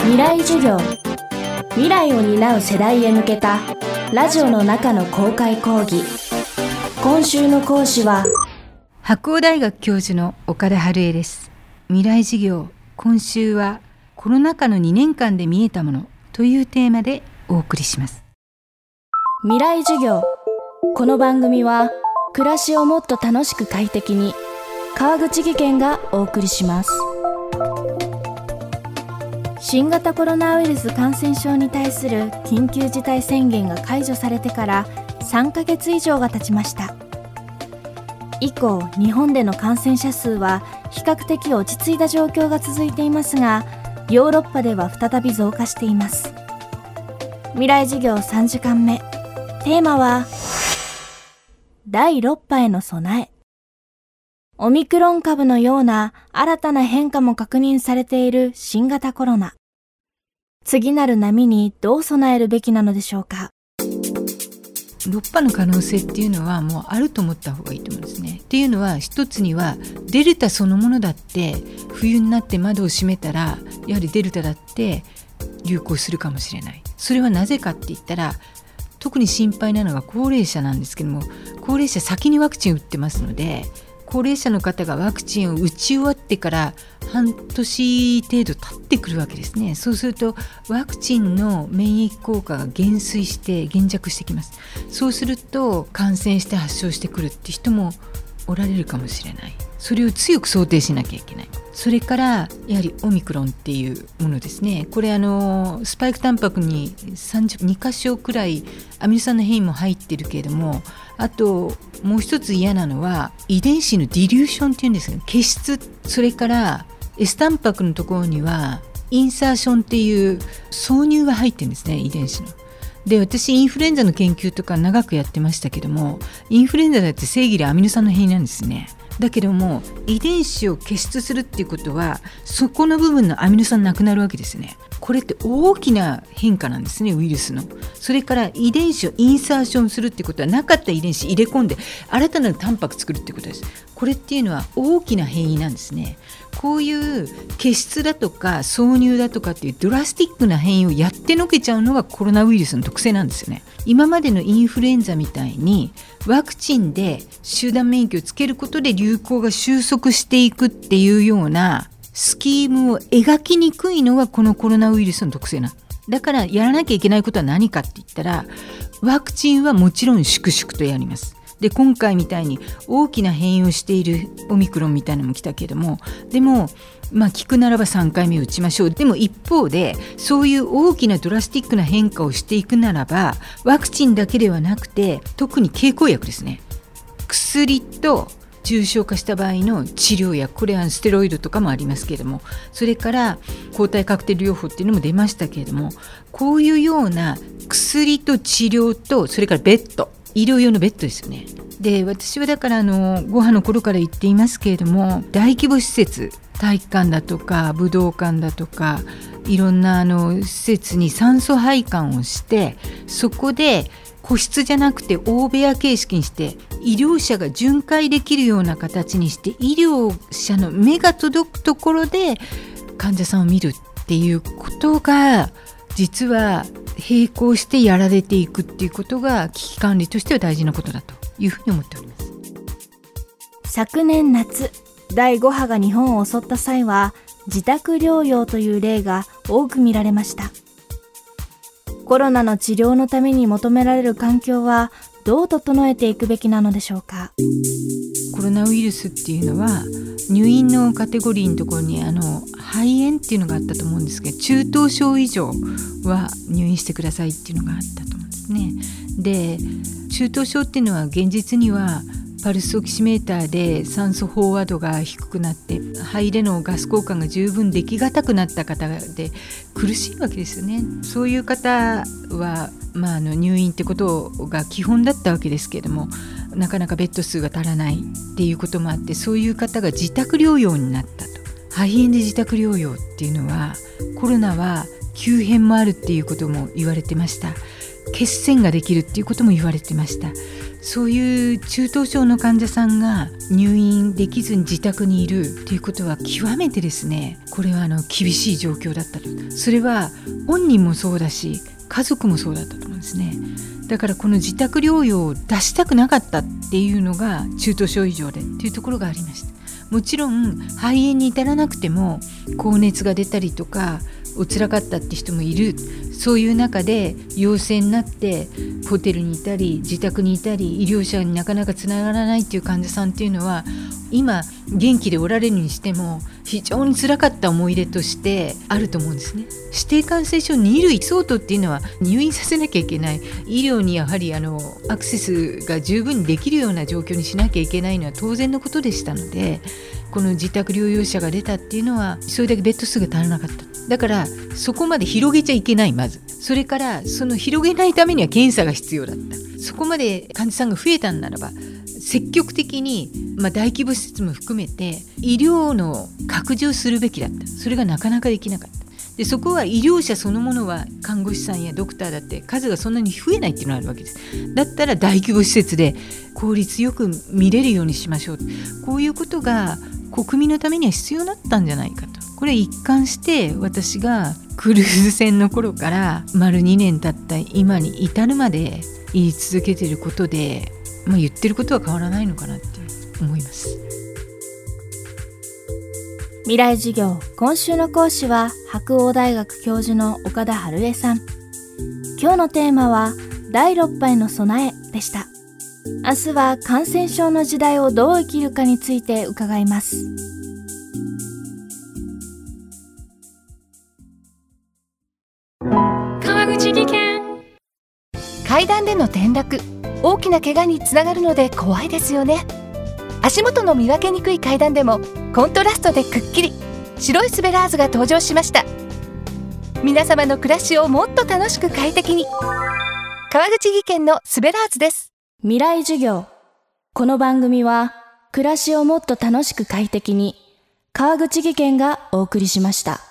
未来授業。未来を担う世代へ向けたラジオの中の公開講義。今週の講師は白鴎大学教授の岡田春恵です。未来授業今週はコロナ禍の2年間で見えたものというテーマでお送りします。未来授業。この番組は暮らしをもっと楽しく快適に川口義賢がお送りします新型コロナウイルス感染症に対する緊急事態宣言が解除されてから3ヶ月以上が経ちました。以降日本での感染者数は比較的落ち着いた状況が続いていますがヨーロッパでは再び増加しています。未来授業3時間目。テーマは第6波への備え。オミクロン株のような新たな変化も確認されている新型コロナ次なる波にどう備えるべきなのでしょうか6波の可能性っていうのはもうあると思った方がいいと思うんですね。っていうのは一つにはデルタそのものだって冬になって窓を閉めたらやはりデルタだって流行するかもしれない。それはなぜかって言ったら特に心配なのが高齢者なんですけども高齢者先にワクチン打ってますので高齢者の方がワクチンを打ち終わってから半年程度経ってくるわけですね。そうするとワクチンの免疫効果が減衰して減弱してきます。そうすると感染して発症してくるって人もおられるかもしれない。それを強く想定しなきゃいけないそれからやはりオミクロンっていうものですねこれあのスパイクタンパクに2箇所くらいアミノ酸の変異も入ってるけれどもあともう一つ嫌なのは遺伝子のディリューションっていうんですけど消失それから S タンパクのところにはインサーションっていう挿入が入ってるんですね遺伝子の。で私インフルエンザの研究とか長くやってましたけどもインフルエンザだって正義でアミノ酸の変異なんですね。だけども遺伝子を消失するっていうことはそこの部分のアミノ酸なくなるわけですね。これって大きな変化なんですねウイルスの。それから遺伝子をインサーションするってことはなかった遺伝子入れ込んで新たなタンパク作るってことです。これっていうのは大きな変異なんですね。こういう血質だとか挿入だとかっていうドラスティックな変異をやってのけちゃうのがコロナウイルスの特性なんですよね。今までのインフルエンザみたいにワクチンで集団免疫をつけることで流行が収束していくっていうようなスキームを描きにくいのがこのコロナウイルスの特性なだからやらなきゃいけないことは何かって言ったらワクチンはもちろん粛々とやります。で今回みたいに大きな変異をしているオミクロンみたいなのも来たけどもでもまあ聞くならば3回目打ちましょう。でも一方でそういう大きなドラスティックな変化をしていくならばワクチンだけではなくて特に経口薬ですね。薬と重症化した場合の治療薬これはステロイドとかもありますけれどもそれから抗体カクテル療法っていうのも出ましたけれどもこういうような薬と治療とそれからベッド医療用のベッドですよね。で私はだからあのご飯の頃から言っていますけれども大規模施設体育館だとか武道館だとかいろんなあの施設に酸素配管をしてそこで個室じゃなくて大部屋形式にして医療者が巡回できるような形にして医療者の目が届くところで患者さんを見るっていうことが実は並行してやられていくっていうことが危機管理としては大事なことだというふうに思っております。昨年夏第5波が日本を襲った際は自宅療養という例が多く見られました。コロナの治療のために求められる環境はどう整えていくべきなのでしょうか。コロナウイルスっていうのは入院のカテゴリーのところにあの肺炎っていうのがあったと思うんですけど中等症以上は入院してくださいっていうのがあったと思うんですね。で中等症っていうのは現実にはパルスオキシメーターで酸素飽和度が低くなって肺でのガス交換が十分できがたくなった方で苦しいわけですよね。そういう方は、まあ、あの入院ってことが基本だったわけですけれどもなかなかベッド数が足らないっていうこともあってそういう方が自宅療養になったと。肺炎で自宅療養っていうのはコロナは急変もあるっていうことも言われてました。血栓ができるっていうことも言われてました。そういう中等症の患者さんが入院できずに自宅にいるということは極めてですねこれはあの厳しい状況だったと。それは本人もそうだし家族もそうだったと思うんですね。だからこの自宅療養を出したくなかったっていうのが中等症以上でっていうところがありました。もちろん肺炎に至らなくても高熱が出たりとかお辛かったって人もいる。そういう中で陽性になってホテルにいたり自宅にいたり医療者になかなかつながらないっていう患者さんっていうのは今元気でおられるにしても非常につらかった思い出としてあると思うんですね。指定感染症2類相当っていうのは入院させなきゃいけない。医療にやはりあのアクセスが十分にできるような状況にしなきゃいけないのは当然のことでしたのでこの自宅療養者が出たっていうのはそれだけベッド数が足らなかった。だからそこまで広げちゃいけないまず。それからその広げないためには検査が必要だった。そこまで患者さんが増えたんならば積極的に、まあ、大規模施設も含めて医療の拡充するべきだった。それがなかなかできなかった。でそこは医療者そのものは看護師さんやドクターだって数がそんなに増えないっていうのがあるわけです。だったら大規模施設で効率よく見れるようにしましょう。こういうことが国民のためには必要だったんじゃないかと。これ一貫して私がクルーズ船の頃から丸2年経った今に至るまで言い続けていることで、まあ、言ってることは変わらないのかなって思います。未来授業今週の講師は白鴎大学教授の岡田春江さん。今日のテーマは第6波への備えでした。明日は感染症の時代をどう生きるかについて伺います。川口技研。階段での転落。大きな怪我につながるので怖いですよね。足元の見分けにくい階段でもコントラストでくっきり。白いスベラーズが登場しました。皆様の暮らしをもっと楽しく快適に。川口技研のスベラーズです未来授業。この番組は暮らしをもっと楽しく快適に川口技研がお送りしました。